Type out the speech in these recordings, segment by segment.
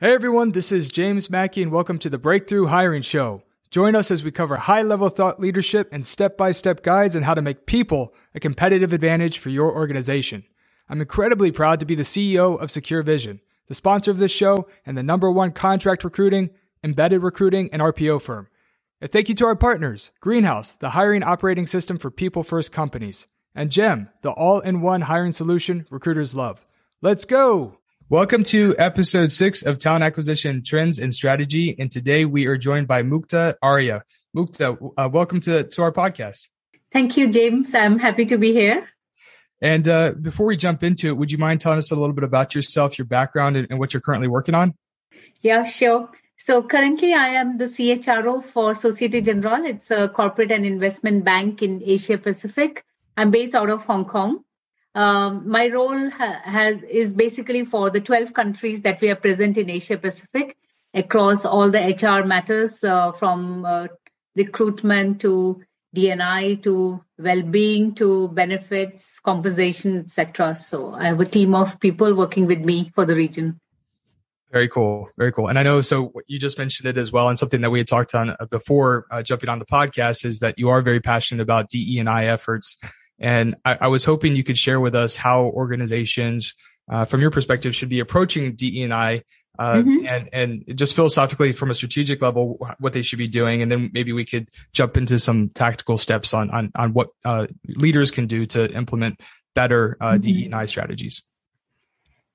Hey everyone, this is James Mackey, and welcome to the Breakthrough Hiring Show. Join us as we cover high level thought leadership and step by step guides on how to make people a competitive advantage for your organization. I'm incredibly proud to be the CEO of SecureVision, the sponsor of this show, and the number one contract recruiting, embedded recruiting, and RPO firm. And thank you to our partners Greenhouse, the hiring operating system for people first companies, and GEM, the all in one hiring solution recruiters love. Let's go! Welcome to episode six of Talent Acquisition Trends and Strategy. And today we are joined by Mukta Arya. Mukta, uh, welcome to, to our podcast. Thank you, James. I'm happy to be here. And uh, before we jump into it, would you mind telling us a little bit about yourself, your background, and, and what you're currently working on? Yeah, sure. So currently, I am the CHRO for Societe Generale. It's a corporate and investment bank in Asia Pacific. I'm based out of Hong Kong. Um, my role ha- has is basically for the 12 countries that we are present in Asia Pacific across all the HR matters uh, from uh, recruitment to DNI to well-being to benefits, compensation, etc. So I have a team of people working with me for the region. Very cool. Very cool. And I know, so you just mentioned it as well. And something that we had talked on uh, before uh, jumping on the podcast is that you are very passionate about DE and I efforts and I, I, was hoping you could share with us how organizations, uh, from your perspective, should be approaching DE&I uh, mm-hmm. and and just philosophically from a strategic level what they should be doing, and then maybe we could jump into some tactical steps on on on what uh, leaders can do to implement better uh, mm-hmm. DE&I strategies.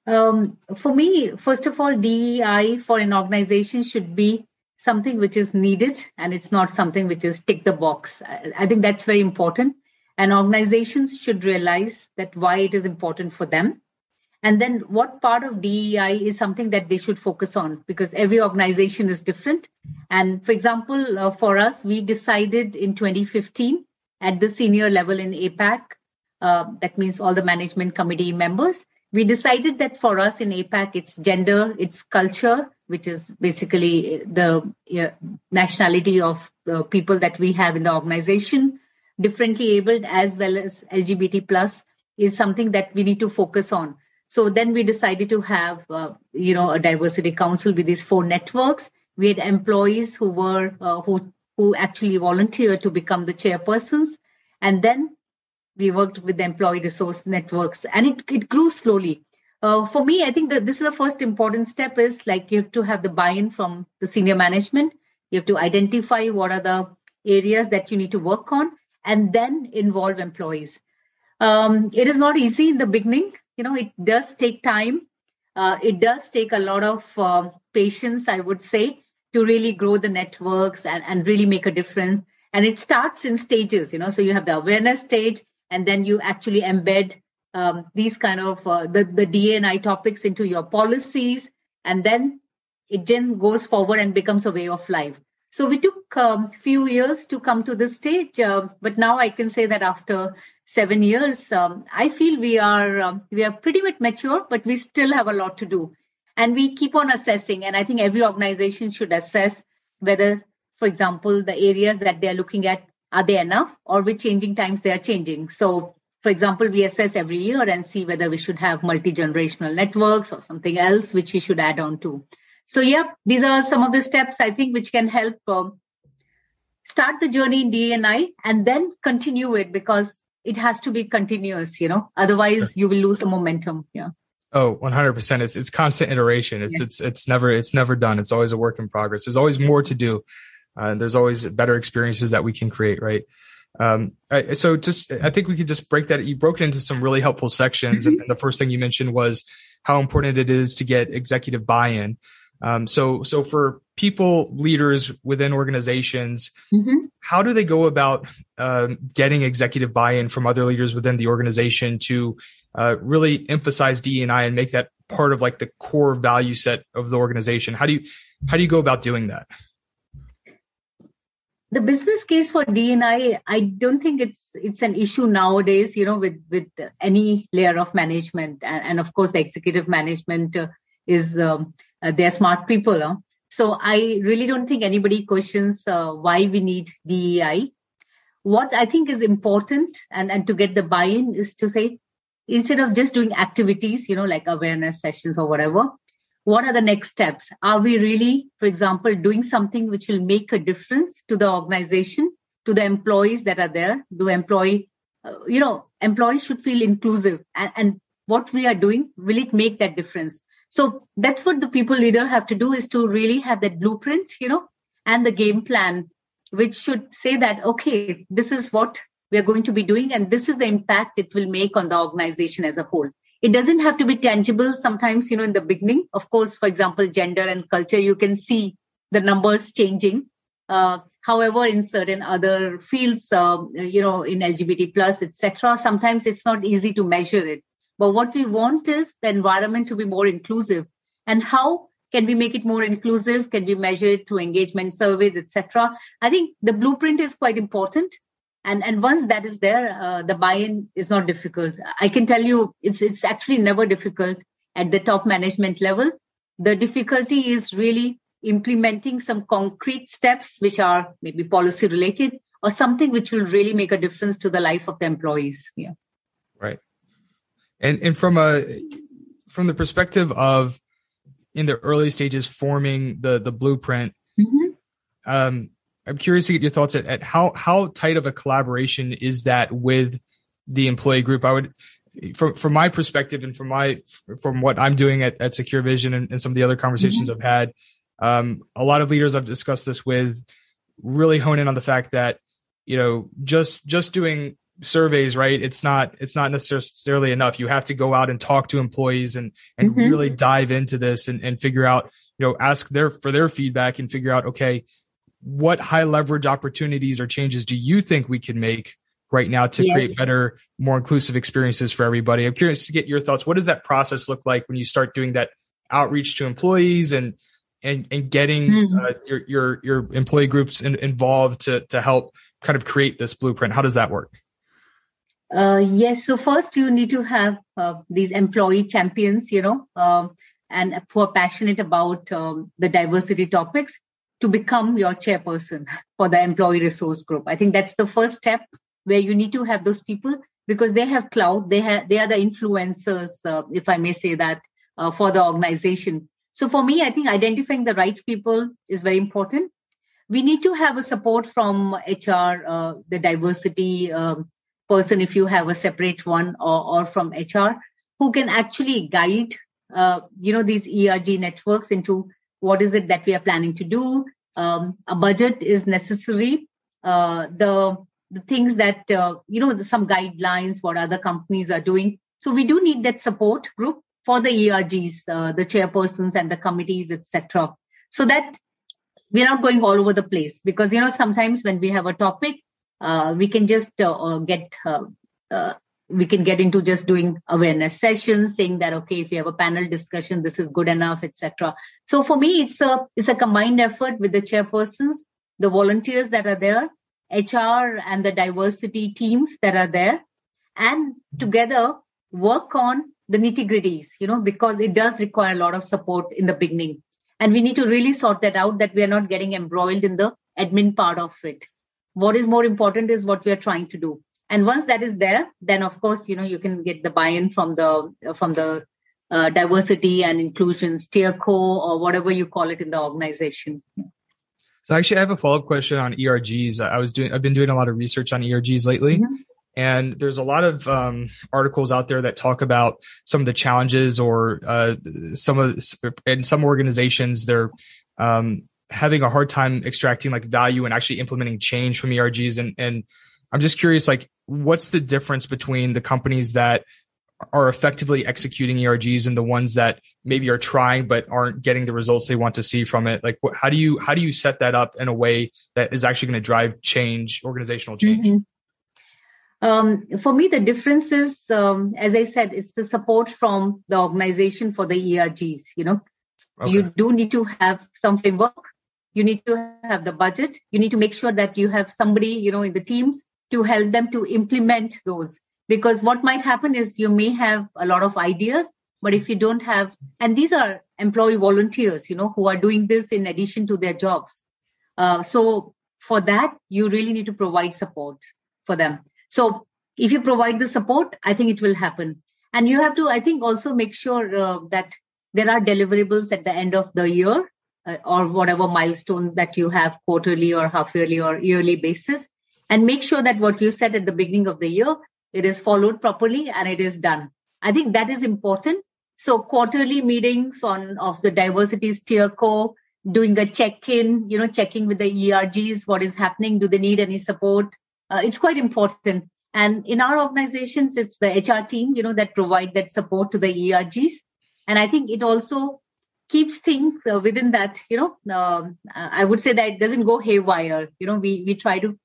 Um, for me, first of all, DEI for an organization should be something which is needed, and it's not something which is tick the box. I, I think that's very important and organizations should realize that why it is important for them. And then what part of dei is something that they should focus on because every organization is different. And for example uh, for us we decided in 2015 at the senior level in apac uh, that means all the management committee members we decided that for us in apac it's gender it's culture which is basically the uh, nationality of people that we have in the organization differently abled as well as lgbt plus is something that we need to focus on. So then we decided to have uh, you know a diversity council with these four networks. We had employees who were uh, who who actually volunteered to become the chairpersons. And then we worked with the employee resource networks and it, it grew slowly. Uh, for me i think that this is the first important step is like you have to have the buy-in from the senior management. You have to identify what are the areas that you need to work on and then involve employees. Um, it is not easy in the beginning. You know, it does take time. Uh, it does take a lot of uh, patience, I would say, to really grow the networks and, and really make a difference. And it starts in stages, you know, so you have the awareness stage, and then you actually embed um, these kind of uh, the, the DNI topics into your policies, and then it then goes forward and becomes a way of life. So we took a um, few years to come to this stage, uh, but now I can say that after seven years, um, I feel we are um, we are pretty much mature, but we still have a lot to do, and we keep on assessing. And I think every organization should assess whether, for example, the areas that they are looking at are they enough, or with changing times they are changing. So, for example, we assess every year and see whether we should have multi generational networks or something else which we should add on to. So, yeah, these are some of the steps I think which can help um, start the journey in DNI and then continue it because it has to be continuous, you know, otherwise you will lose the momentum. Yeah. Oh, 100%. It's, it's constant iteration. It's, yeah. it's, it's never, it's never done. It's always a work in progress. There's always more to do. Uh, there's always better experiences that we can create. Right. Um, I, so just, I think we could just break that. You broke it into some really helpful sections. Mm-hmm. And the first thing you mentioned was how important it is to get executive buy-in. Um, so, so for people, leaders within organizations, mm-hmm. how do they go about uh, getting executive buy-in from other leaders within the organization to uh, really emphasize DEI and make that part of like the core value set of the organization? How do you how do you go about doing that? The business case for DNI, I don't think it's it's an issue nowadays. You know, with with any layer of management, and, and of course the executive management uh, is um, uh, they're smart people. Huh? So I really don't think anybody questions uh, why we need DEI. What I think is important and, and to get the buy-in is to say, instead of just doing activities, you know, like awareness sessions or whatever, what are the next steps? Are we really, for example, doing something which will make a difference to the organization, to the employees that are there? Do employee, uh, you know, employees should feel inclusive and, and what we are doing, will it make that difference? So that's what the people leader have to do is to really have that blueprint, you know, and the game plan, which should say that, okay, this is what we are going to be doing and this is the impact it will make on the organization as a whole. It doesn't have to be tangible sometimes you know in the beginning. Of course for example gender and culture you can see the numbers changing. Uh, however in certain other fields uh, you know in lgbt plus etc sometimes it's not easy to measure it but what we want is the environment to be more inclusive. And how can we make it more inclusive? Can we measure it through engagement surveys etc i think the blueprint is quite important. And and once that is there uh, the buy-in is not difficult. I can tell you it's it's actually never difficult at the top management level. The difficulty is really implementing some concrete steps which are maybe policy related or something which will really make a difference to the life of the employees. Yeah. Right and and from a from the perspective of in the early stages forming the the blueprint mm-hmm. um I'm curious to get your thoughts at, at how how tight of a collaboration is that with the employee group. I would from from my perspective and from my from what I'm doing at, at SecureVision and, and some of the other conversations mm-hmm. I've had, um, a lot of leaders I've discussed this with really hone in on the fact that you know just just doing surveys right it's not it's not necessarily enough you have to go out and talk to employees and and mm-hmm. really dive into this and, and figure out you know ask their for their feedback and figure out okay what high leverage opportunities or changes do you think we can make right now to yes. create better, more inclusive experiences for everybody? I'm curious to get your thoughts. What does that process look like when you start doing that outreach to employees and and and getting mm-hmm. uh, your your your employee groups in, involved to to help kind of create this blueprint? How does that work? Uh, yes. So first, you need to have uh, these employee champions, you know, um, and who are passionate about um, the diversity topics to become your chairperson for the employee resource group. I think that's the first step where you need to have those people because they have clout. They have they are the influencers, uh, if I may say that, uh, for the organization. So for me, I think identifying the right people is very important. We need to have a support from HR, uh, the diversity um, person, if you have a separate one, or, or from HR, who can actually guide, uh, you know, these ERG networks into what is it that we are planning to do. Um, a budget is necessary. Uh, the the things that uh, you know some guidelines what other companies are doing. So we do need that support group for the ergs uh, the chairpersons and the committees etc so that we're not going all over the place because you know sometimes when we have a topic uh, we can just uh, uh, get we can get into just doing awareness sessions saying that okay if you have a panel discussion this is good enough etc so for me it's a it's a combined effort with the chairpersons the volunteers that are there hr and the diversity teams that are there and together work on the nitty gritties you know because it does require a lot of support in the beginning. And we need to really sort that out that we are not getting embroiled in the admin part of it what is more important is what we are trying to do. And once that is there then of course you know you can get the buy-in from the from the uh, diversity and inclusion steer co or whatever you call it in the organization. So actually i have a follow-up question on ergs i was doing i've been doing a lot of research on ergs lately. Mm-hmm. And there's a lot of um, articles out there that talk about some of the challenges, or uh, some of in some organizations they're um, having a hard time extracting like value and actually implementing change from ERGs. And and I'm just curious, like what's the difference between the companies that are effectively executing ERGs and the ones that maybe are trying but aren't getting the results they want to see from it? Like, what, how do you how do you set that up in a way that is actually going to drive change, organizational change? Mm-hmm. Um, for me, the difference is, um, as I said, it's the support from the organization for the ERGs. You know, okay. you do need to have some framework. You need to have the budget. You need to make sure that you have somebody, you know, in the teams to help them to implement those. Because what might happen is you may have a lot of ideas but if you don't have and these are employee volunteers you know who are doing this in addition to their jobs. Uh, so for that you really need to provide support for them. So if you provide the support i think it will happen. And you have to i think also make sure uh, that there are deliverables at the end of the year or whatever milestone that you have quarterly or half yearly or yearly basis. And make sure that what you said at the beginning of the year it is followed properly and it is done. I think that is important. So quarterly meetings on of the diversity steer co doing a check-in you know checking with the ergs what is happening do they need any support? Uh, it's quite important. And in our organizations it's the hr team you know that provide that support to the ergs and i think it also keeps things uh, within that you know um, i would say that it doesn't go haywire. You know we we try to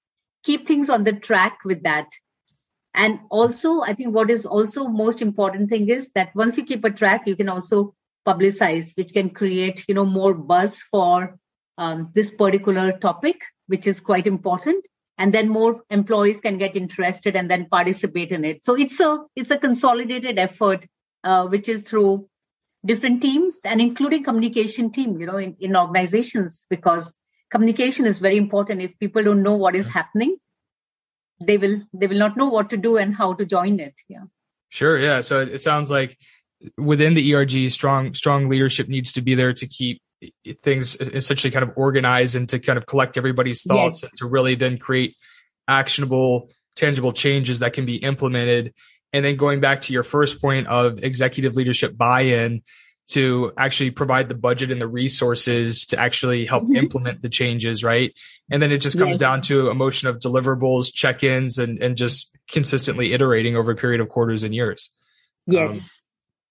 keep things on the track with that. And also i think what is also most important thing is that once you keep a track you can also publicize which can create you know more buzz for um, this particular topic which is quite important. And then more employees can get interested and then participate in it. So it's a it's a consolidated effort uh, which is through different teams and including communication team you know in, in organizations because communication is very important. If people don't know what is happening they will they will not know what to do and how to join it yeah. Sure yeah. So it sounds like within the erg strong strong leadership needs to be there to keep things essentially kind of organized and to kind of collect everybody's thoughts yes. to really then create actionable tangible changes that can be implemented and then going back to your first point of executive leadership buy-in to actually provide the budget and the resources to actually help mm-hmm. implement the changes, right? And then it just comes yes. down to a motion of deliverables, check-ins, and and just consistently iterating over a period of quarters and years. Yes.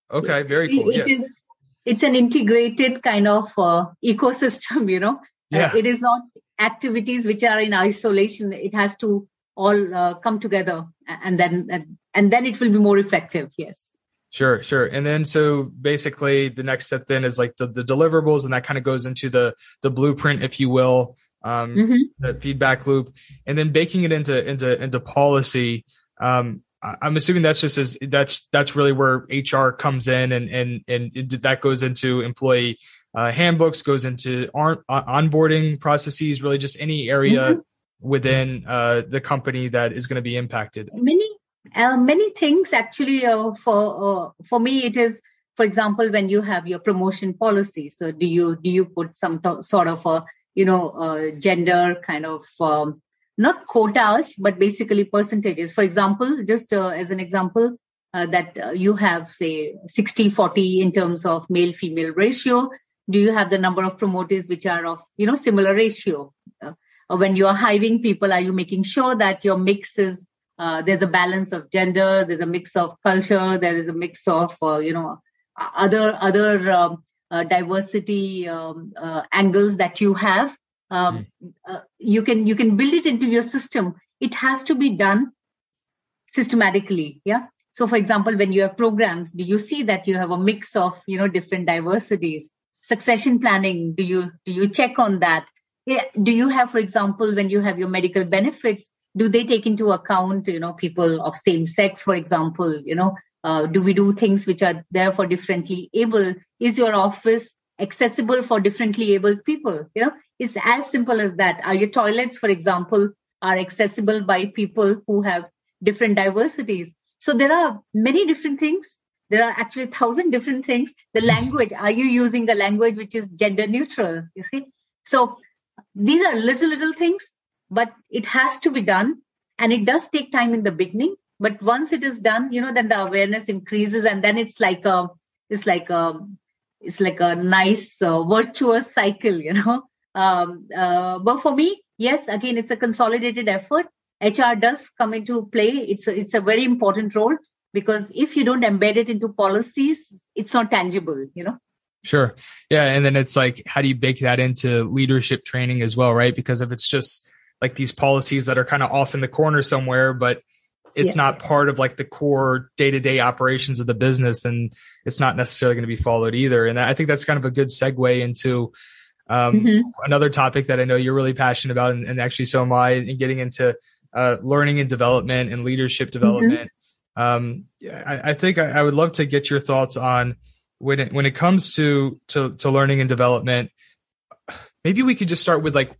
Um, okay, very cool. It, it yeah. is, It's an integrated kind of uh, ecosystem, you know. Yeah. Uh, it is not activities which are in isolation. It has to all uh, come together, and then and then it will be more effective. Yes. Sure, sure. And then so basically the next step then is like the, the deliverables and that kind of goes into the the blueprint, if you will, um, mm-hmm. the feedback loop, and then baking it into into into policy. Um, I'm assuming that's just as that's that's really where HR comes in and and and that goes into employee uh, handbooks, goes into on, onboarding processes, really just any area mm-hmm. Within uh, the company that is going to be impacted. Many uh, many things actually uh, for uh, for me it is for example when you have your promotion policy. So do you do you put some sort of a you know uh, gender kind of um, not quotas but basically percentages. For example just uh, as an example uh, that you have say 60 40 in terms of male female ratio. Do you have the number of promoters which are of you know similar ratio when you are hiring people are you making sure that your mix is uh, there's a balance of gender there's a mix of culture there is a mix of uh, you know other other um, uh, diversity um, uh, angles that you have? Um, mm. you can you can build it into your system. It has to be done systematically yeah? So for example when you have programs do you see that you have a mix of you know different diversities? Succession planning do you do you check on that do you have for example when you have your medical benefits do they take into account you know people of same sex for example you know uh, do we do things which are there for differently able? Is your office accessible for differently abled people? You know it's as simple as that. Are your toilets for example are accessible by people who have different diversities? So there are many different things. There are actually thousand different things. The language are you using a language which is gender neutral you see? So these are little little things but it has to be done. And it does take time in the beginning but once it is done you know then the awareness increases and then it's like a it's like a it's like a nice uh, virtuous cycle you know. Um, uh, but for me yes again it's a consolidated effort. Hr does come into play. It's a, it's a very important role because if you don't embed it into policies it's not tangible you know sure yeah and then it's like how do you bake that into leadership training as well right because if it's just like these policies that are kind of off in the corner somewhere, but it's yeah. not part of like the core day-to-day operations of the business then it's not necessarily going to be followed either and i think that's kind of a good segue into um, mm-hmm. another topic that i know you're really passionate about and, and actually so am i in getting into uh, learning and development and leadership mm-hmm. development mm-hmm. um, I, I, think I, I, would love to get your thoughts on when it, when it comes to, to to learning and development maybe we could just start with like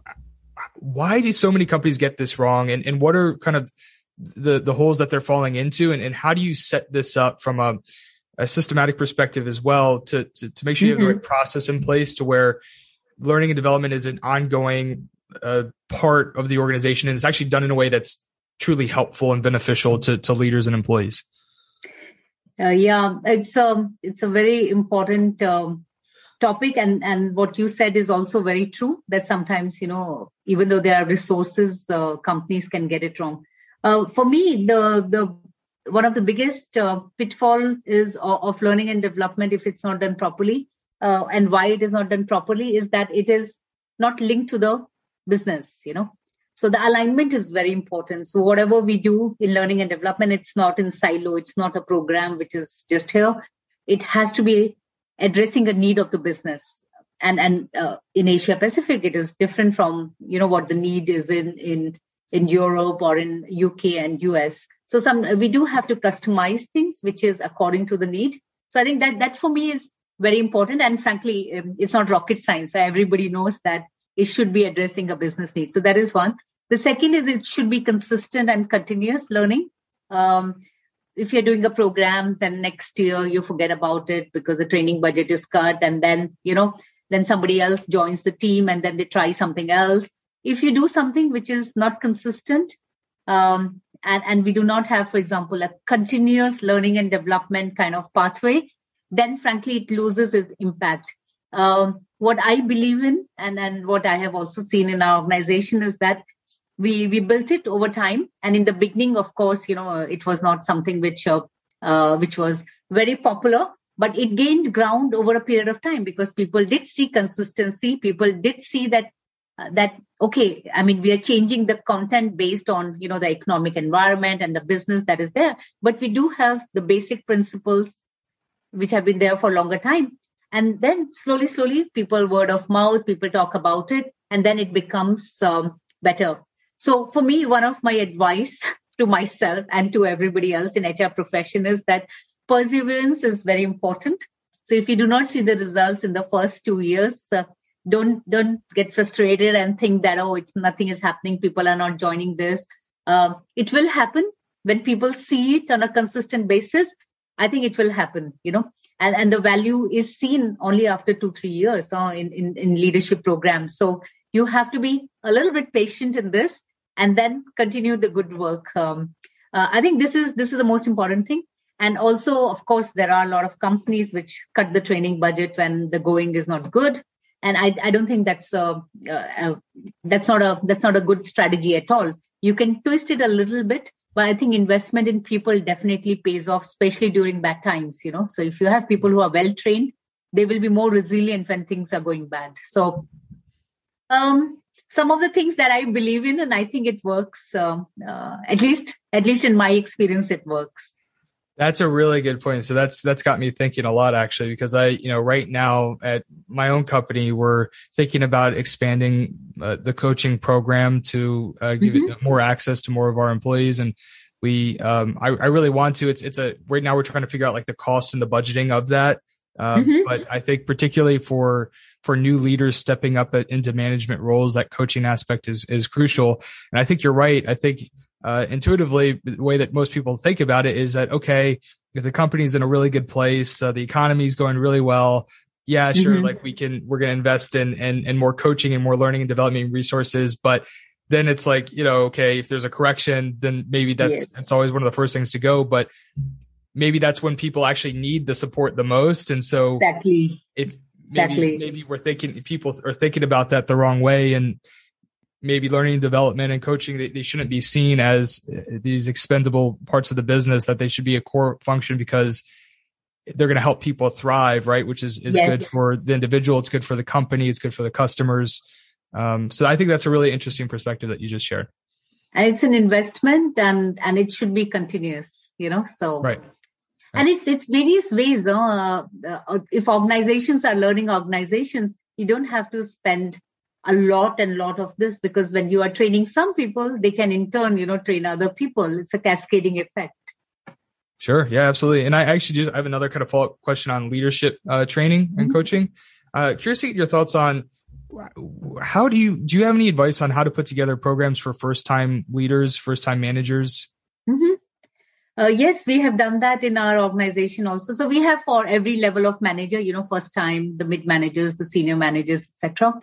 why do so many companies get this wrong and, and what are kind of the the holes that they're falling into and, and how do you set this up from a a systematic perspective as well to, to, to make sure you have mm-hmm. the right process in place to where learning and development is an ongoing uh, part of the organization and it's actually done in a way that's truly helpful and beneficial to, to leaders and employees. Uh, yeah, it's um, it's a very important um, topic, and and what you said is also very true. That sometimes you know, even though there are resources, uh, companies can get it wrong. Uh, for me, the the one of the biggest uh, pitfall is of, of, learning and development if it's not done properly, uh, and why it is not done properly is that it is not linked to the business. You know, so the alignment is very important. So whatever we do in learning and development, it's not in silo. It's not a program which is just here. It has to be addressing a need of the business. And and uh, in Asia Pacific, it is different from you know what the need is in in in Europe or in UK and US. So some we do have to customize things which is according to the need. So I think that that for me is very important. And frankly, um, it's not rocket science. Everybody knows that it should be addressing a business need. So that is one. The second is it should be consistent and continuous learning. Um, if you're doing a program, then next year you forget about it because the training budget is cut, and then you know, then somebody else joins the team, and then they try something else. If you do something which is not consistent, um, and and we do not have, for example, a continuous learning and development kind of pathway, then frankly it loses its impact. Um, what I believe in and, and what I have also seen in our organization is that we we built it over time. And in the beginning, of course, you know, it was not something which uh, uh, which was very popular, but it gained ground over a period of time because people did see consistency. People did see that uh, that okay i mean we are changing the content based on you know the economic environment and the business that is there but we do have the basic principles which have been there for a longer time and then slowly slowly people word of mouth people talk about it and then it becomes um, better. So for me one of my advice to myself and to everybody else in hr profession is that perseverance is very important. So if you do not see the results in the first two years uh, don't don't get frustrated and think that oh it's nothing is happening people are not joining this. Uh, it will happen. When people see it on a consistent basis i think it will happen you know and, and the value is seen only after two three years uh, in, in, in leadership programs so you have to be a little bit patient in this and then continue the good work. Um, uh, i think this is this is the most important thing. And also of course there are a lot of companies which cut the training budget when the going is not good. And i, I don't think that's a, uh, that's not a that's not a good strategy at all. You can twist it a little bit but i think investment in people definitely pays off especially during bad times you know. So if you have people who are well trained they will be more resilient when things are going bad. So um, some of the things that i believe in and i think it works uh, uh, at least at least in my experience it works that's a really good point. So that's that's got me thinking a lot actually because I, you know, right now at my own company we're thinking about expanding uh, the coaching program to uh, give mm-hmm. it more access to more of our employees and we um I, I really want to it's it's a right now we're trying to figure out like the cost and the budgeting of that um, mm-hmm. but I think particularly for for new leaders stepping up into management roles that coaching aspect is is crucial and I think you're right I think uh, intuitively, the way that most people think about it is that, okay, if the company's in a really good place, uh, the economy is going really well. Yeah, sure. Mm-hmm. Like we can, we're going to invest in, in, in more coaching and more learning and development resources. But then it's like, you know, okay, if there's a correction, then maybe that's, yes. that's always one of the first things to go. But maybe that's when people actually need the support the most. And so exactly if maybe, exactly. maybe we're thinking people are thinking about that the wrong way and maybe learning development and coaching they, they shouldn't be seen as uh, these expendable parts of the business that they should be a core function because they're going to help people thrive right? Which is is yes. good for the individual it's good for the company it's good for the customers. Um, so i think that's a really interesting perspective that you just shared. And it's an investment and and it should be continuous you know so. Right. And it's it's various ways uh, uh, if organizations are learning organizations you don't have to spend a lot and lot of this because when you are training some people they can in turn you know train other people it's a cascading effect sure yeah absolutely and i actually just I have another kind of follow-up question on leadership uh, training and mm-hmm. coaching uh, curious to get your thoughts on how do you do you have any advice on how to put together programs for first time leaders first time managers mm-hmm. Uh, yes, we have done that in our organization also. So we have for every level of manager, you know, first time, the mid managers, the senior managers, etc.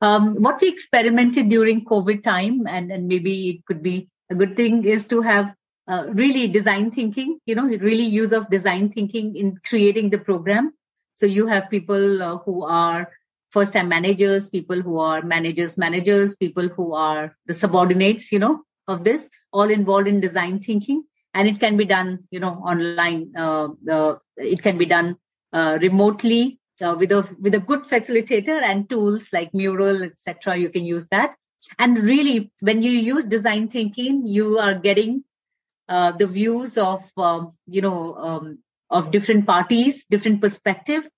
Um, what we experimented during COVID time, and, and maybe it could be a good thing, is to have uh, really design thinking, you know, really use of design thinking in creating the program. So you have people uh, who are first time managers, people who are managers, managers, people who are the subordinates, you know, of this, all involved in design thinking and it can be done you know online uh, uh, it can be done uh, remotely uh, with a with a good facilitator and tools like mural etc you can use that. And really when you use design thinking you are getting uh, the views of um, you know um, of different parties different perspective.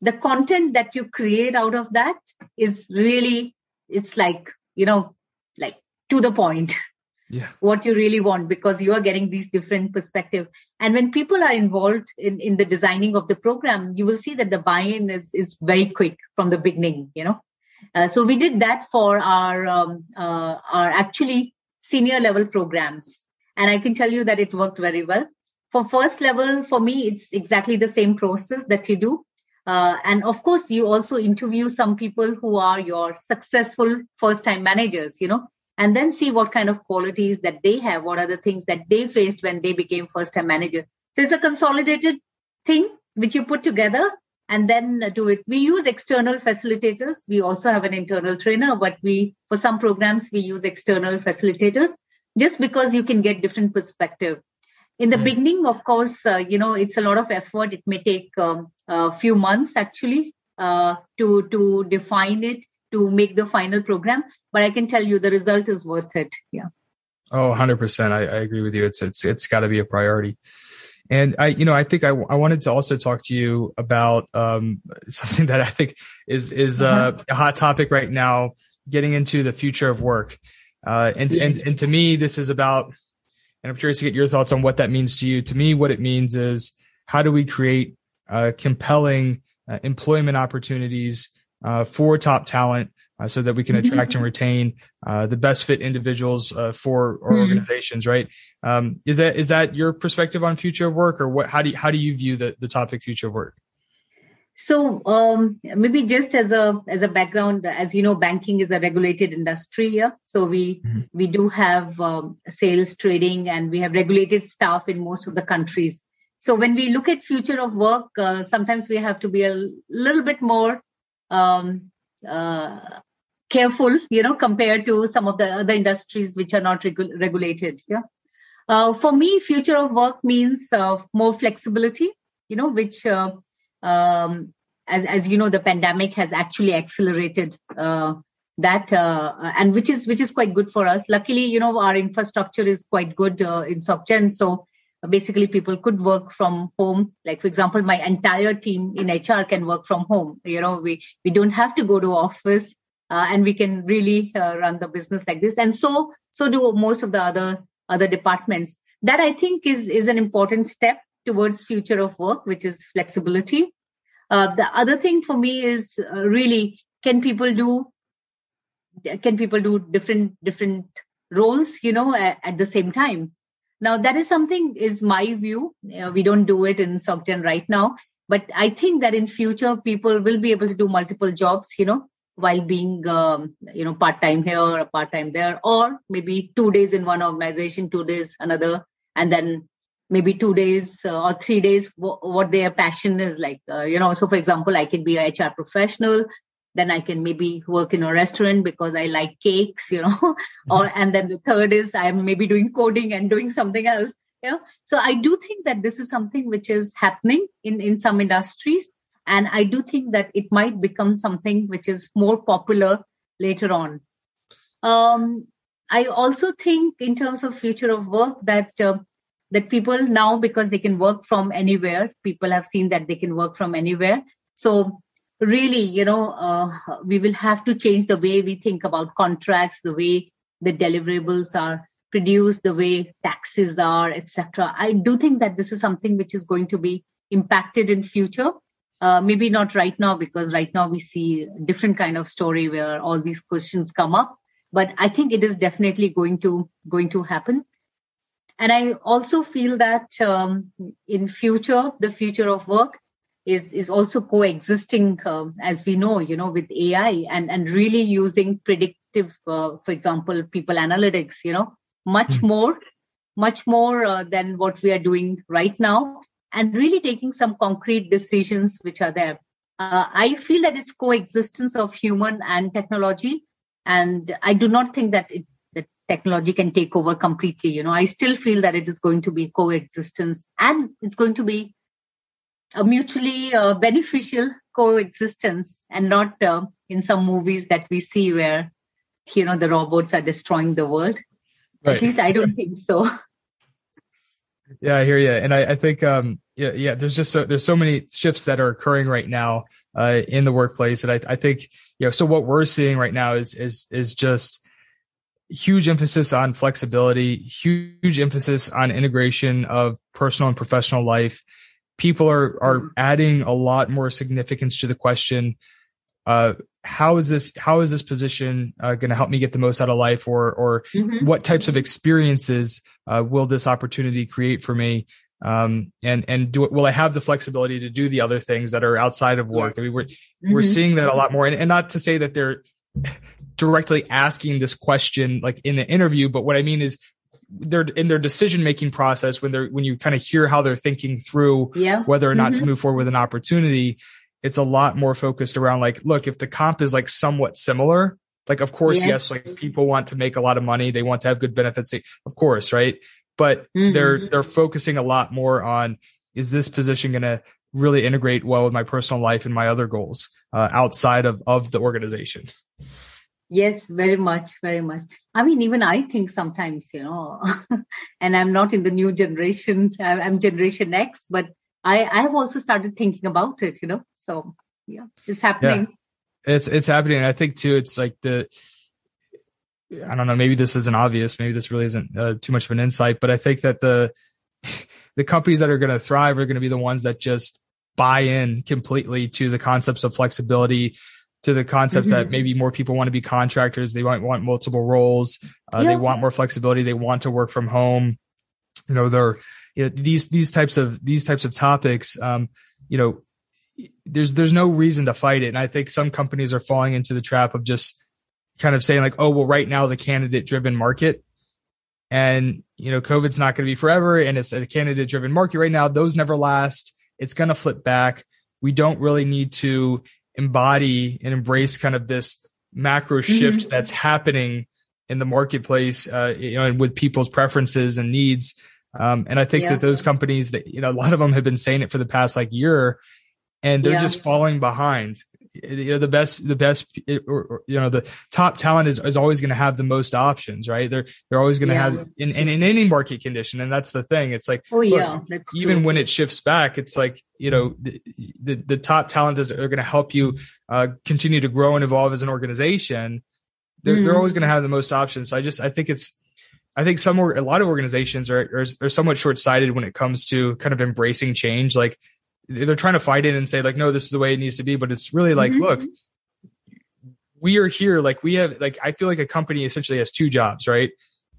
The content that you create out of that is really it's like you know like to the point yeah. what you really want because you are getting these different perspective. And when people are involved in, in the designing of the program you will see that the buy-in is, is very quick from the beginning you know. Uh, so we did that for our um, uh, our actually senior level programs. And i can tell you that it worked very well. For first level for me it's exactly the same process that you do. Uh, and of course you also interview some people who are your successful first time managers you know and then see what kind of qualities that they have what are the things that they faced when they became first time manager. So it's a consolidated thing which you put together and then do it. We use external facilitators. We also have an internal trainer but we for some programs we use external facilitators just because you can get different perspective. In the mm. beginning of course uh, you know it's a lot of effort. It may take um, a few months actually uh, to to define it to make the final program but i can tell you the result is worth it yeah oh 100% i, I agree with you it's it's it's got to be a priority and I, you know, I think I, I wanted to also talk to you about um, something that I think is is uh, uh-huh. a hot topic right now, getting into the future of work. Uh, and, and and to me, this is about, and I'm curious to get your thoughts on what that means to you. To me, what it means is how do we create uh, compelling uh, employment opportunities uh, for top talent uh, so that we can mm-hmm. attract and retain uh, the best fit individuals uh, for our mm-hmm. organizations right um, is that is that your perspective on future of work or what how do you, how do you view the, the topic future of work so um, maybe just as a as a background as you know banking is a regulated industry here so we mm-hmm. we do have um, sales trading and we have regulated staff in most of the countries so when we look at future of work uh, sometimes we have to be a little bit more um, uh, careful, you know, compared to some of the other industries which are not regu- regulated. Yeah. Uh, for me, future of work means uh, more flexibility, you know, which, uh, um, as, as you know, the pandemic has actually accelerated uh, that, uh, and which is which is quite good for us. Luckily, you know, our infrastructure is quite good in SocGen, so basically people could work from home. Like for example my entire team in hr can work from home. You know we we don't have to go to office uh, and we can really uh, run the business like this. And so so do most of the other other departments. That i think is is an important step towards future of work which is flexibility. Uh, the other thing for me is uh, really can people do can people do different different roles you know at, at the same time now, that is something is my view. Uh, we don't do it in SocGen right now, but I think that in future people will be able to do multiple jobs, you know, while being, um, you know, part time here or part time there, or maybe two days in one organization, two days another, and then maybe two days uh, or three days w- what their passion is like. Uh, you know, so for example, I can be a HR professional then i can maybe work in a restaurant because i like cakes you know or and then the third is i'm maybe doing coding and doing something else you know. So i do think that this is something which is happening in in some industries and i do think that it might become something which is more popular later on. Um, i also think in terms of future of work that uh, that people now because they can work from anywhere people have seen that they can work from anywhere. So really, you know, uh, we will have to change the way we think about contracts, the way the deliverables are produced, the way taxes are, etc. I do think that this is something which is going to be impacted in future. Uh, maybe not right now because right now we see different kind of story where all these questions come up. But I think it is definitely going to going to happen. and i also feel that um, in future the future of work is is also coexisting uh, as we know you know with ai and and really using predictive uh, for example people analytics you know much mm-hmm. more much more uh, than what we are doing right now and really taking some concrete decisions which are there uh, i feel that it's coexistence of human and technology and i do not think that it, that technology can take over completely you know i still feel that it is going to be coexistence and it's going to be a mutually uh, beneficial coexistence and not uh, in some movies that we see where you know the robots are destroying the world. Right. at least i don't think so. Yeah i hear you and i, I think um yeah yeah there's just so there's so many shifts that are occurring right now uh in the workplace. And i, I think you know so what we're seeing right now is is is just huge emphasis on flexibility huge emphasis on integration of personal and professional life people are are mm-hmm. adding a lot more significance to the question uh, how is this how is this position uh, going to help me get the most out of life or or mm-hmm. what types of experiences uh, will this opportunity create for me um, and and do it, will I have the flexibility to do the other things that are outside of work? Yes. I mean, we're mm-hmm. we're seeing that a lot more, and, and not to say that they're directly asking this question like in the interview, but what I mean is they're in their decision making process when they're when you kind of hear how they're thinking through yeah. whether or not mm-hmm. to move forward with an opportunity it's a lot more focused around like look if the comp is like somewhat similar like of course yes, yes like people want to make a lot of money they want to have good benefits they, of course right but mm-hmm. they're they're focusing a lot more on is this position going to really integrate well with my personal life and my other goals uh, outside of of the organization Yes, very much, very much. I mean, even I think sometimes, you know, and I'm not in the new generation, I'm Generation X, but I, I have also started thinking about it, you know. So yeah, it's happening. Yeah. It's it's happening. I think too, it's like the I don't know, maybe this isn't obvious, maybe this really isn't uh, too much of an insight, but I think that the the companies that are going to thrive are going to be the ones that just buy in completely to the concepts of flexibility to the concepts mm-hmm. that maybe more people want to be contractors. They might want multiple roles. Uh, yeah. They want more flexibility. They want to work from home. You know, they're, you know, these, these types of, these types of topics, um, you know, there's, there's no reason to fight it. And I think some companies are falling into the trap of just kind of saying like, oh, well, right now is a candidate driven market. And, you know, COVID's not going to be forever. And it's a candidate driven market right now. Those never last. It's going to flip back. We don't really need to embody and embrace kind of this macro mm-hmm. shift mm-hmm. that's happening in the marketplace, uh, you know, and with people's preferences and needs. Um, and I think yeah. that those companies that, you know, a lot of them have been saying it for the past like year and they're yeah. just falling behind you know the best the best or, or, you know the top talent is, is always going to have the most options right they're they're always going to yeah. have in, in, in any market condition and that's the thing it's like oh yeah look, even cool. when it shifts back it's like you know the the, the top talent is are going to help you uh, continue to grow and evolve as an organization they're, mm. they're always going to have the most options so i just i think it's I think some a lot of organizations are, are, are somewhat short sighted when it comes to kind of embracing change. Like they're trying to fight it and say like, no, this is the way it needs to be. But it's really like, mm-hmm. look, we are here. Like we have, like, I feel like a company essentially has two jobs, right?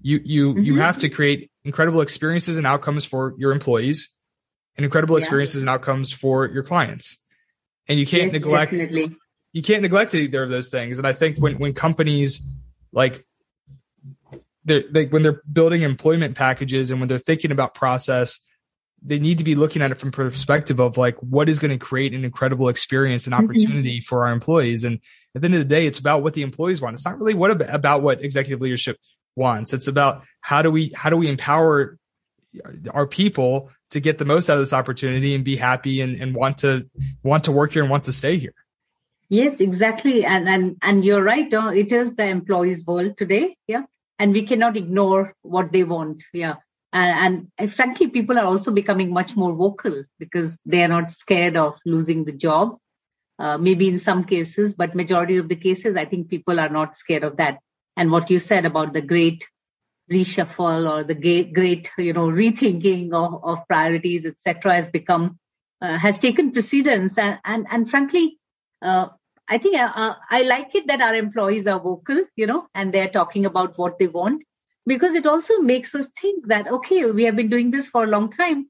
You, you, mm-hmm. you have to create incredible experiences and outcomes for your employees and incredible yeah. experiences and outcomes for your clients. And you can't yes, neglect, definitely. you can't neglect either of those things. And I think when, when companies like, they're, they, when they're building employment packages and when they're thinking about process, they need to be looking at it from perspective of like what is going to create an incredible experience and mm-hmm. opportunity mm-hmm. for our employees. And at the end of the day it's about what the employees want. It's not really what about what executive leadership wants. It's about how do we how do we empower our people to get the most out of this opportunity and be happy and, and want to want to work here and want to stay here. Yes exactly. And and and you're right it is the employees world today. Yeah. And we cannot ignore what they want. Yeah and, and, frankly people are also becoming much more vocal because they are not scared of losing the job. Uh, maybe in some cases but majority of the cases i think people are not scared of that. And what you said about the great reshuffle or the great, you know rethinking of, of priorities etc has become uh, has taken precedence. And and, and frankly uh, i think uh, uh, i like it that our employees are vocal you know and they're talking about what they want because it also makes us think that okay we have been doing this for a long time.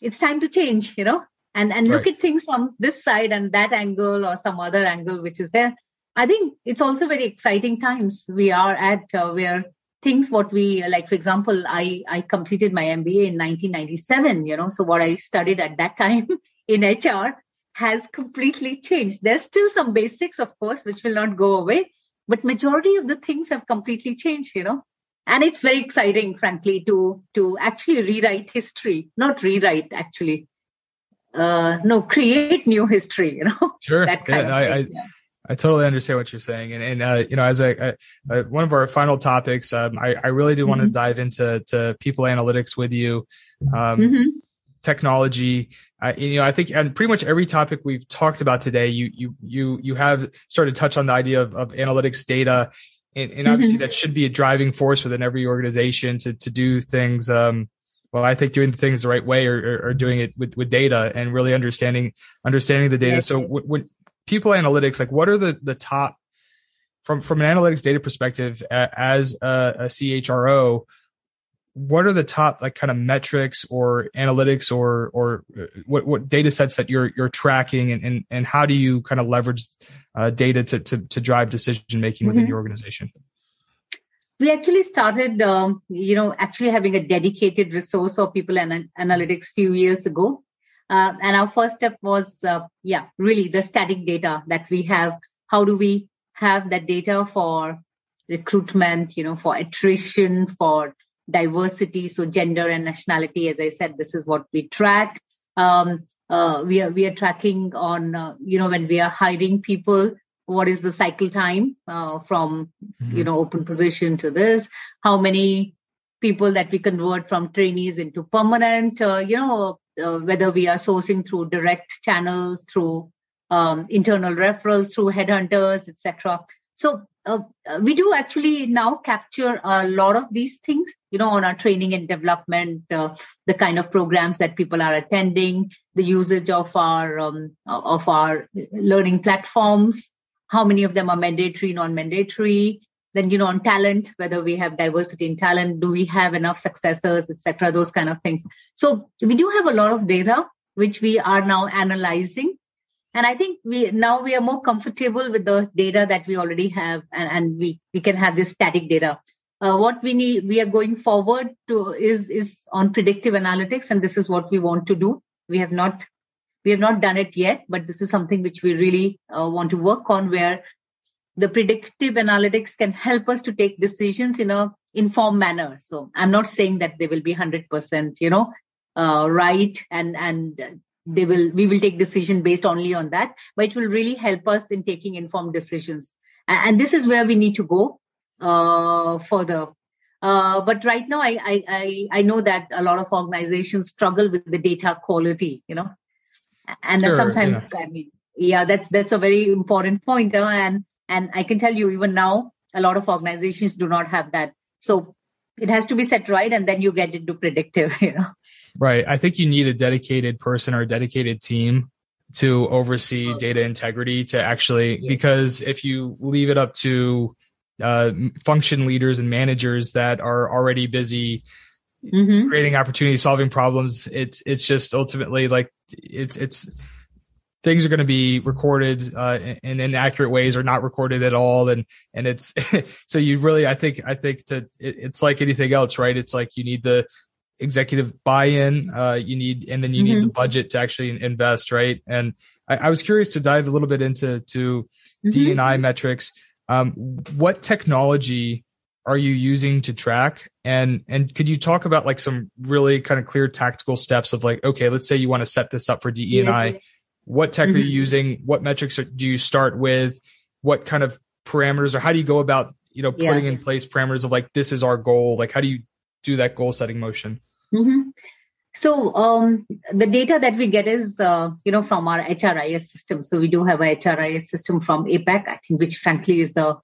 It's time to change you know and and look at things from this side and that angle or some other angle which is there. I think it's also very exciting times. We are at uh, where things what we like for example i i completed my mba in 1997 you know so what i studied at that time in hr has completely changed. There's still some basics of course which will not go away but majority of the things have completely changed you know and it's very exciting frankly to to actually rewrite history not rewrite actually uh no create new history you know sure that kind yeah, of thing. I, I, I totally understand what you're saying, and and uh, you know, as a, a, a, one of our final topics, um, I, I really do mm-hmm. want to dive into to people analytics with you, um, mm-hmm. technology. Uh, you know, I think, and pretty much every topic we've talked about today, you you you you have started to touch on the idea of, of analytics data, and, and obviously mm-hmm. that should be a driving force within every organization to to do things. Um, well, I think doing things the right way or, or, or, doing it with, with data and really understanding understanding the data. Yes. So, w- people analytics, like what are the the top from from an analytics data perspective as a, a CHRO? What are the top like kind of metrics or analytics or or uh, what what data sets that you're you're tracking and and, and how do you kind of leverage uh, data to, to to drive decision making within mm-hmm. your organization? we actually started um, you know actually having a dedicated resource for people and analytics few years ago uh, and our first step was, uh, yeah, really the static data that we have. How do we have that data for recruitment, you know, for attrition, for diversity, so gender and nationality. As I said, this is what we track. Um, uh, we are we are tracking on, uh, you know, when we are hiring people, what is the cycle time uh, from, mm-hmm. you know, open position to this? How many people that we convert from trainees into permanent? Uh, you know, uh, whether we are sourcing through direct channels, through um, internal referrals, through headhunters, etc. So uh, we do actually now capture a lot of these things, you know, on our training and development, uh, the kind of programs that people are attending, the usage of our um, of our learning platforms, how many of them are mandatory, non-mandatory, then you know on talent whether we have diversity in talent do we have enough successors etc those kind of things. So we do have a lot of data which we are now analyzing and i think we now we are more comfortable with the data that we already have and, and we we can have this static data. Uh, what we need we are going forward to is is on predictive analytics and this is what we want to do. We have not we have not done it yet but this is something which we really uh, want to work on where the predictive analytics can help us to take decisions in a informed manner. So i'm not saying that they will be 100% you know uh, right and and they will we will take decision based only on that but it will really help us in taking informed decisions and, and this is where we need to go uh, further uh, but right now I, I, I i know that a lot of organizations struggle with the data quality you know and sure, sometimes yeah. i mean yeah that's that's a very important point uh, and and I can tell you, even now, a lot of organizations do not have that. So it has to be set right, and then you get into predictive. You know. Right. I think you need a dedicated person or a dedicated team to oversee data integrity to actually yeah. because if you leave it up to uh, function leaders and managers that are already busy mm-hmm. creating opportunities solving problems it's it's just ultimately like it's it's things are going to be recorded uh, in inaccurate ways or not recorded at all and and it's so you really i think i think to it, it's like anything else right it's like you need the executive buy-in uh, you need and then you mm-hmm. need the budget to actually invest right and I, I, was curious to dive a little bit into to mm-hmm. d&i metrics um, what technology are you using to track and and could you talk about like some really kind of clear tactical steps of like okay let's say you want to set this up for de&i yes what tech mm-hmm. are you mm-hmm. using? What metrics do you start with? What kind of parameters or how do you go about, you know, putting yeah. in place parameters of like, this is our goal? Like, how do you do that goal setting motion? Mm-hmm. So um, the data that we get is, uh, you know, from our HRIS system. So we do have a HRIS system from APAC, I think, which frankly is the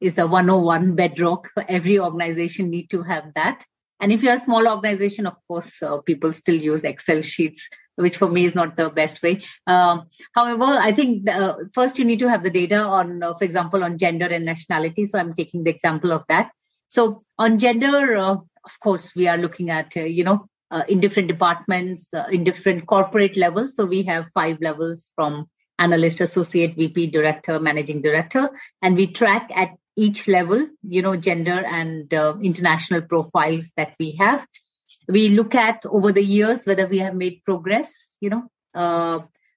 is the 101 bedrock. Every organization need to have that. And if you're a small organization, of course, uh, people still use Excel sheets which for me is not the best way. Um, however, I think the, uh, first you need to have the data on, uh, for example, on gender and nationality. So I'm taking the example of that. So on gender, uh, of course, we are looking at, uh, you know, uh, in different departments, uh, in different corporate levels. So we have five levels from analyst, associate, VP, director, managing director, and we track at each level, you know, gender and international profiles that we have. We look at over the years whether we have made progress, you know,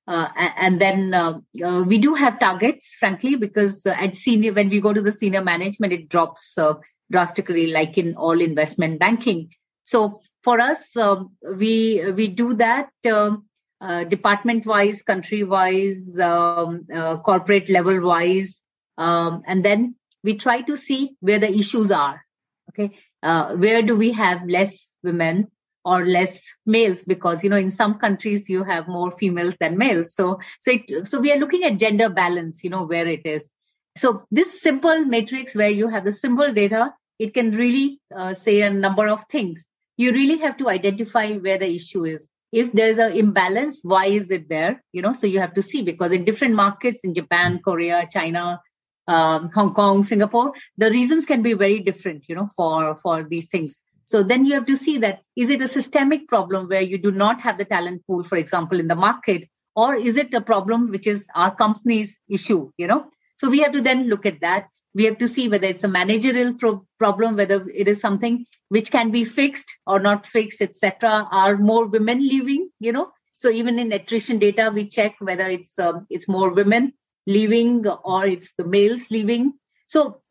uh, and then uh, uh, we do have targets, frankly, because at senior, when we go to the senior management, it drops drastically, like in all investment banking. So for us, um, we we do that um, department wise, country wise, um, corporate level wise, um, and then we try to see where the issues are. Okay, uh, where do we have less women or less males? Because you know, in some countries you have more females than males. So, so it, so we are looking at gender balance. You know, where it is. So this simple matrix where you have the simple data, it can really uh, say a number of things. You really have to identify where the issue is if there's an imbalance why is it there you know so you have to see because in different markets in japan korea china um, Hong Kong, Singapore, the reasons can be very different, you know, for for these things. So then you have to see that is it a systemic problem where you do not have the talent pool, for example, in the market, or is it a problem which is our company's issue, you know? So we have to then look at that. We have to see whether it's a managerial pro- problem, whether it is something which can be fixed or not fixed, etc. Are more women leaving, you know? So even in attrition data, we check whether it's um, it's more women leaving or it's the males leaving. So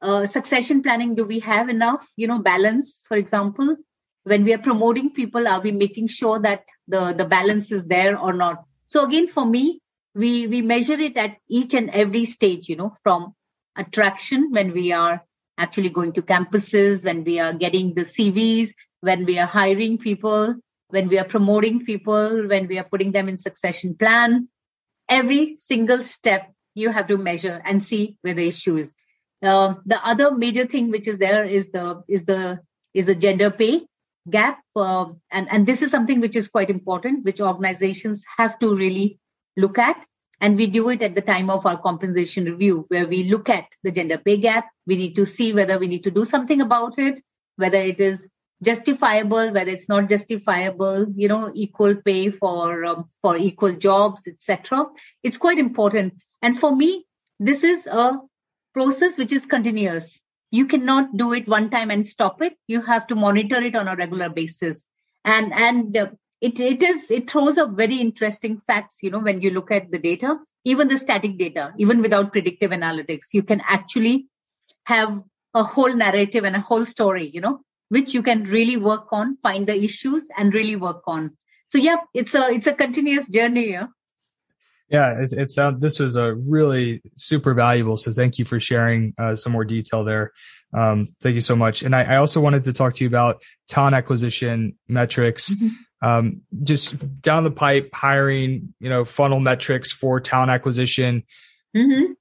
uh, succession planning, do we have enough, you know, balance, for example? When we are promoting people, are we making sure that the, the balance is there or not? So again, for me, we, we measure it at each and every stage, you know, from attraction when we are actually going to campuses, when we are getting the CVs, when we are hiring people, when we are promoting people, when we are putting them in succession plan, every single step you have to measure and see where the issue is. Uh, the other major thing which is there is the is the is the gender pay gap, uh, and and this is something which is quite important, which organizations have to really look at. And we do it at the time of our compensation review, where we look at the gender pay gap. We need to see whether we need to do something about it, whether it is justifiable whether it's not justifiable you know equal pay for um, for equal jobs etc it's quite important. And for me this is a process which is continuous. You cannot do it one time and stop it. You have to monitor it on a regular basis. And and uh, it it is it throws up very interesting facts you know when you look at the data even the static data even without predictive analytics you can actually have a whole narrative and a whole story you know which you can really work on, find the issues and really work on. So yeah, it's a it's a continuous journey. Yeah. Yeah, it's it's uh, this was a really super valuable. So thank you for sharing uh, some more detail there. Um, thank you so much. And I, I, also wanted to talk to you about talent acquisition metrics. Mm-hmm. Um, just down the pipe hiring, you know, funnel metrics for talent acquisition. Mm-hmm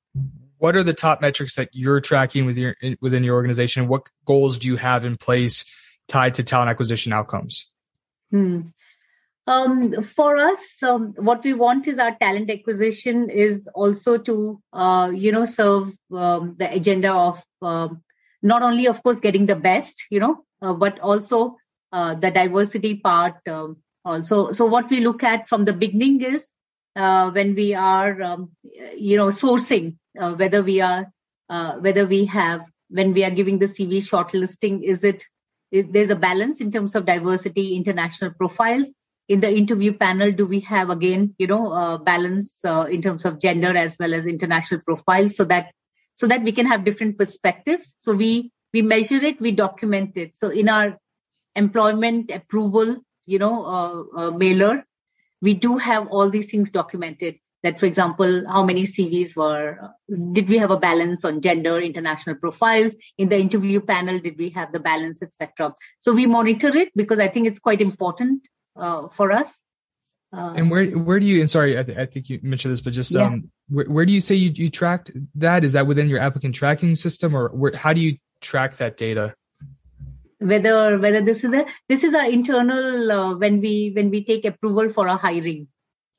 what are the top metrics that you're tracking with your, within your organization? What goals do you have in place tied to talent acquisition outcomes? Hmm. Um, for us, um, what we want is our talent acquisition is also to, uh, you know, serve um, the agenda of uh, not only, of course, getting the best, you know, uh, but also uh, the diversity part. Um, also, so what we look at from the beginning is uh, when we are, um, you know, sourcing uh, whether we are uh, whether we have when we are giving the CV shortlisting, is it there's a balance in terms of diversity, international profiles. In the interview panel, do we have again, you know, uh, balance uh, in terms of gender as well as international profiles, so that so that we can have different perspectives. So we we measure it, we document it. So in our employment approval, you know, uh, uh, mailer, we do have all these things documented. That for example how many cvs were did we have a balance on gender international profiles? In the interview panel did we have the balance etc so we monitor it because i think it's quite important uh, for us. Uh, and where where do you and sorry I, th- I think you mentioned this but just yeah. um where, where, do you say you, you tracked that? Is that within your applicant tracking system or where, how do you track that data whether whether this is a, this is our internal uh, when we when we take approval for a hiring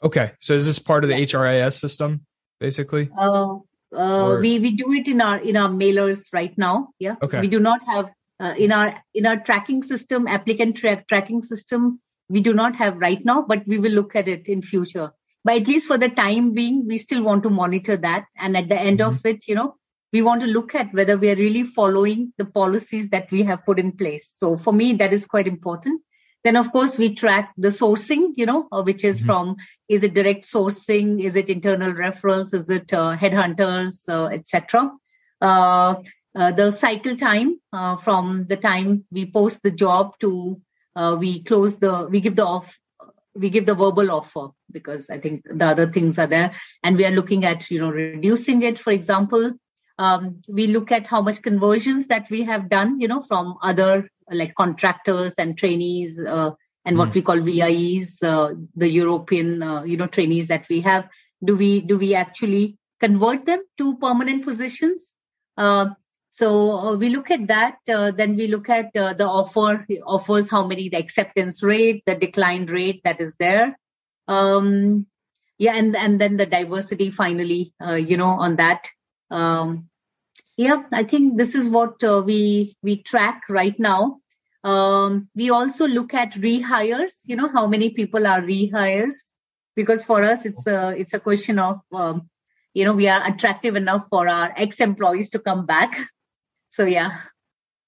Okay. So is this part of the HRIS system, basically? Uh, uh, we we do it in our in our mailers right now. Yeah. Okay. We do not have uh, in our in our tracking system, applicant tra- tracking system. We do not have right now, but we will look at it in future. But at least for the time being, we still want to monitor that. And at the end mm-hmm. of it, you know, we want to look at whether we are really following the policies that we have put in place. So for me, that is quite important. Then, of course, we track the sourcing, you know, uh, which is mm-hmm. from is it direct sourcing, is it internal referrals, is it uh, headhunters, uh, etc. Uh, uh, the cycle time uh, from the time we post the job to we close the, we give the off, we give the verbal offer because I think the other things are there, and we are looking at you know reducing it. For example, um, we look at how much conversions that we have done, you know, from other like contractors and trainees uh, and mm. what hmm. we call VIEs, uh, the European uh, you know trainees that we have. Do we do we actually convert them to permanent positions? Uh, so uh, we look at that. Uh, then we look at the offer offers, how many the acceptance rate, the decline rate that is there. Um, yeah, and and then the diversity finally, you know, on that. Um, yeah, I think this is what uh, we we track right now. Um, we also look at rehires. You know, how many people are rehires? Because for us, it's a it's a question of um, you know we are attractive enough for our ex employees to come back. So yeah.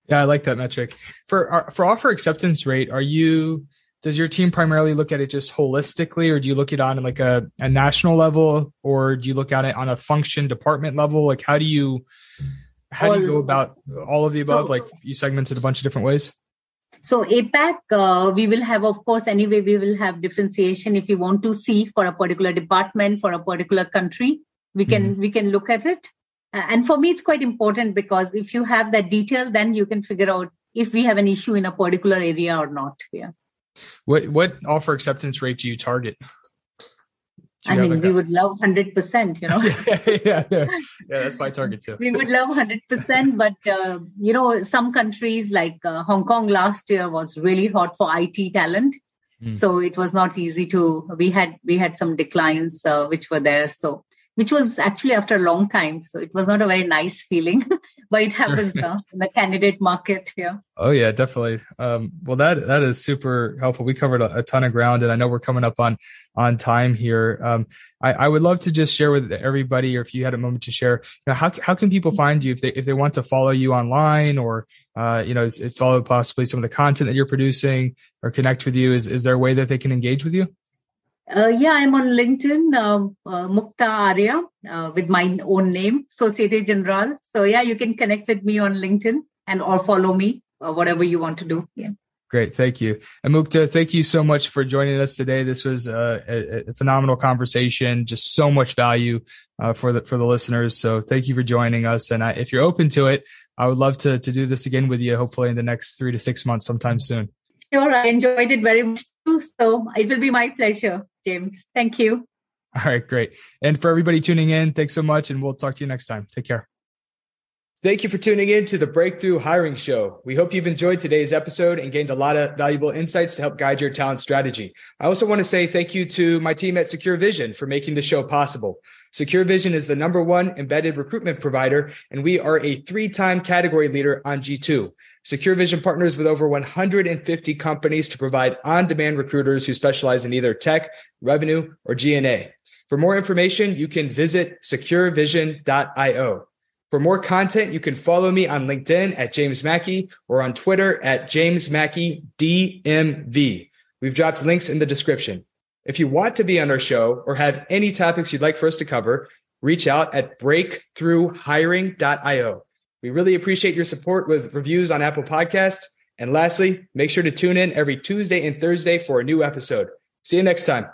Yeah, I like that metric. For uh, for offer acceptance rate, are you does your team primarily look at it just holistically or do you look at it on like a, a national level or do you look at it on a function department level like how do you how do you go about all of the above? So, like you segmented a bunch of different ways. So APAC, uh, we will have, of course, anyway, we will have differentiation. If you want to see for a particular department, for a particular country, we can mm-hmm. we can look at it. And for me, it's quite important because if you have that detail, then you can figure out if we have an issue in a particular area or not. Yeah. What what offer acceptance rate do you target? I mean, we would love 100%, you know. yeah, yeah, yeah, yeah, that's my target too. we would love 100%, but, uh, you know, some countries like uh, Hong Kong last year was really hot for IT talent. Mm. So it was not easy to, we had, we had some declines uh, which were there. So which was actually after a long time. So it was not a very nice feeling, but it happens in the candidate market here. Oh yeah, definitely. Um, well, that that is super helpful. We covered a, a, ton of ground, and I know we're coming up on on time here. Um, I, I, would love to just share with everybody, or if you had a moment to share, you know, how how can people find you if they if they want to follow you online, or uh, you know, follow possibly some of the content that you're producing, or connect with you? Is is there a way that they can engage with you? Uh, yeah, I'm on LinkedIn, uh, uh, Mukta Arya, uh, with my own name, Societe Generale. So yeah, you can connect with me on LinkedIn and or follow me, uh, whatever you want to do. Yeah. Great, thank you, and Mukta. Thank you so much for joining us today. This was a, a phenomenal conversation. Just so much value uh, for the for the listeners. So thank you for joining us. And I, if you're open to it, I would love to to do this again with you. Hopefully in the next three to six months, sometime soon. Sure, I enjoyed it very much too. So it will be my pleasure. James. Thank you. All right, great. And for everybody tuning in, thanks so much. And we'll talk to you next time. Take care. Thank you for tuning in to the Breakthrough Hiring Show. We hope you've enjoyed today's episode and gained a lot of valuable insights to help guide your talent strategy. I also want to say thank you to my team at SecureVision for making the show possible. SecureVision is the number one embedded recruitment provider, and we are a three time category leader on G2. SecureVision partners with over 150 companies to provide on demand recruiters who specialize in either tech, revenue, or G&A. For more information, you can visit securevision.io. For more content, you can follow me on LinkedIn at James Mackey or on Twitter at James Mackey DMV. We've dropped links in the description. If you want to be on our show or have any topics you'd like for us to cover, reach out at breakthroughhiring.io. We really appreciate your support with reviews on Apple Podcasts. And lastly, make sure to tune in every Tuesday and Thursday for a new episode. See you next time.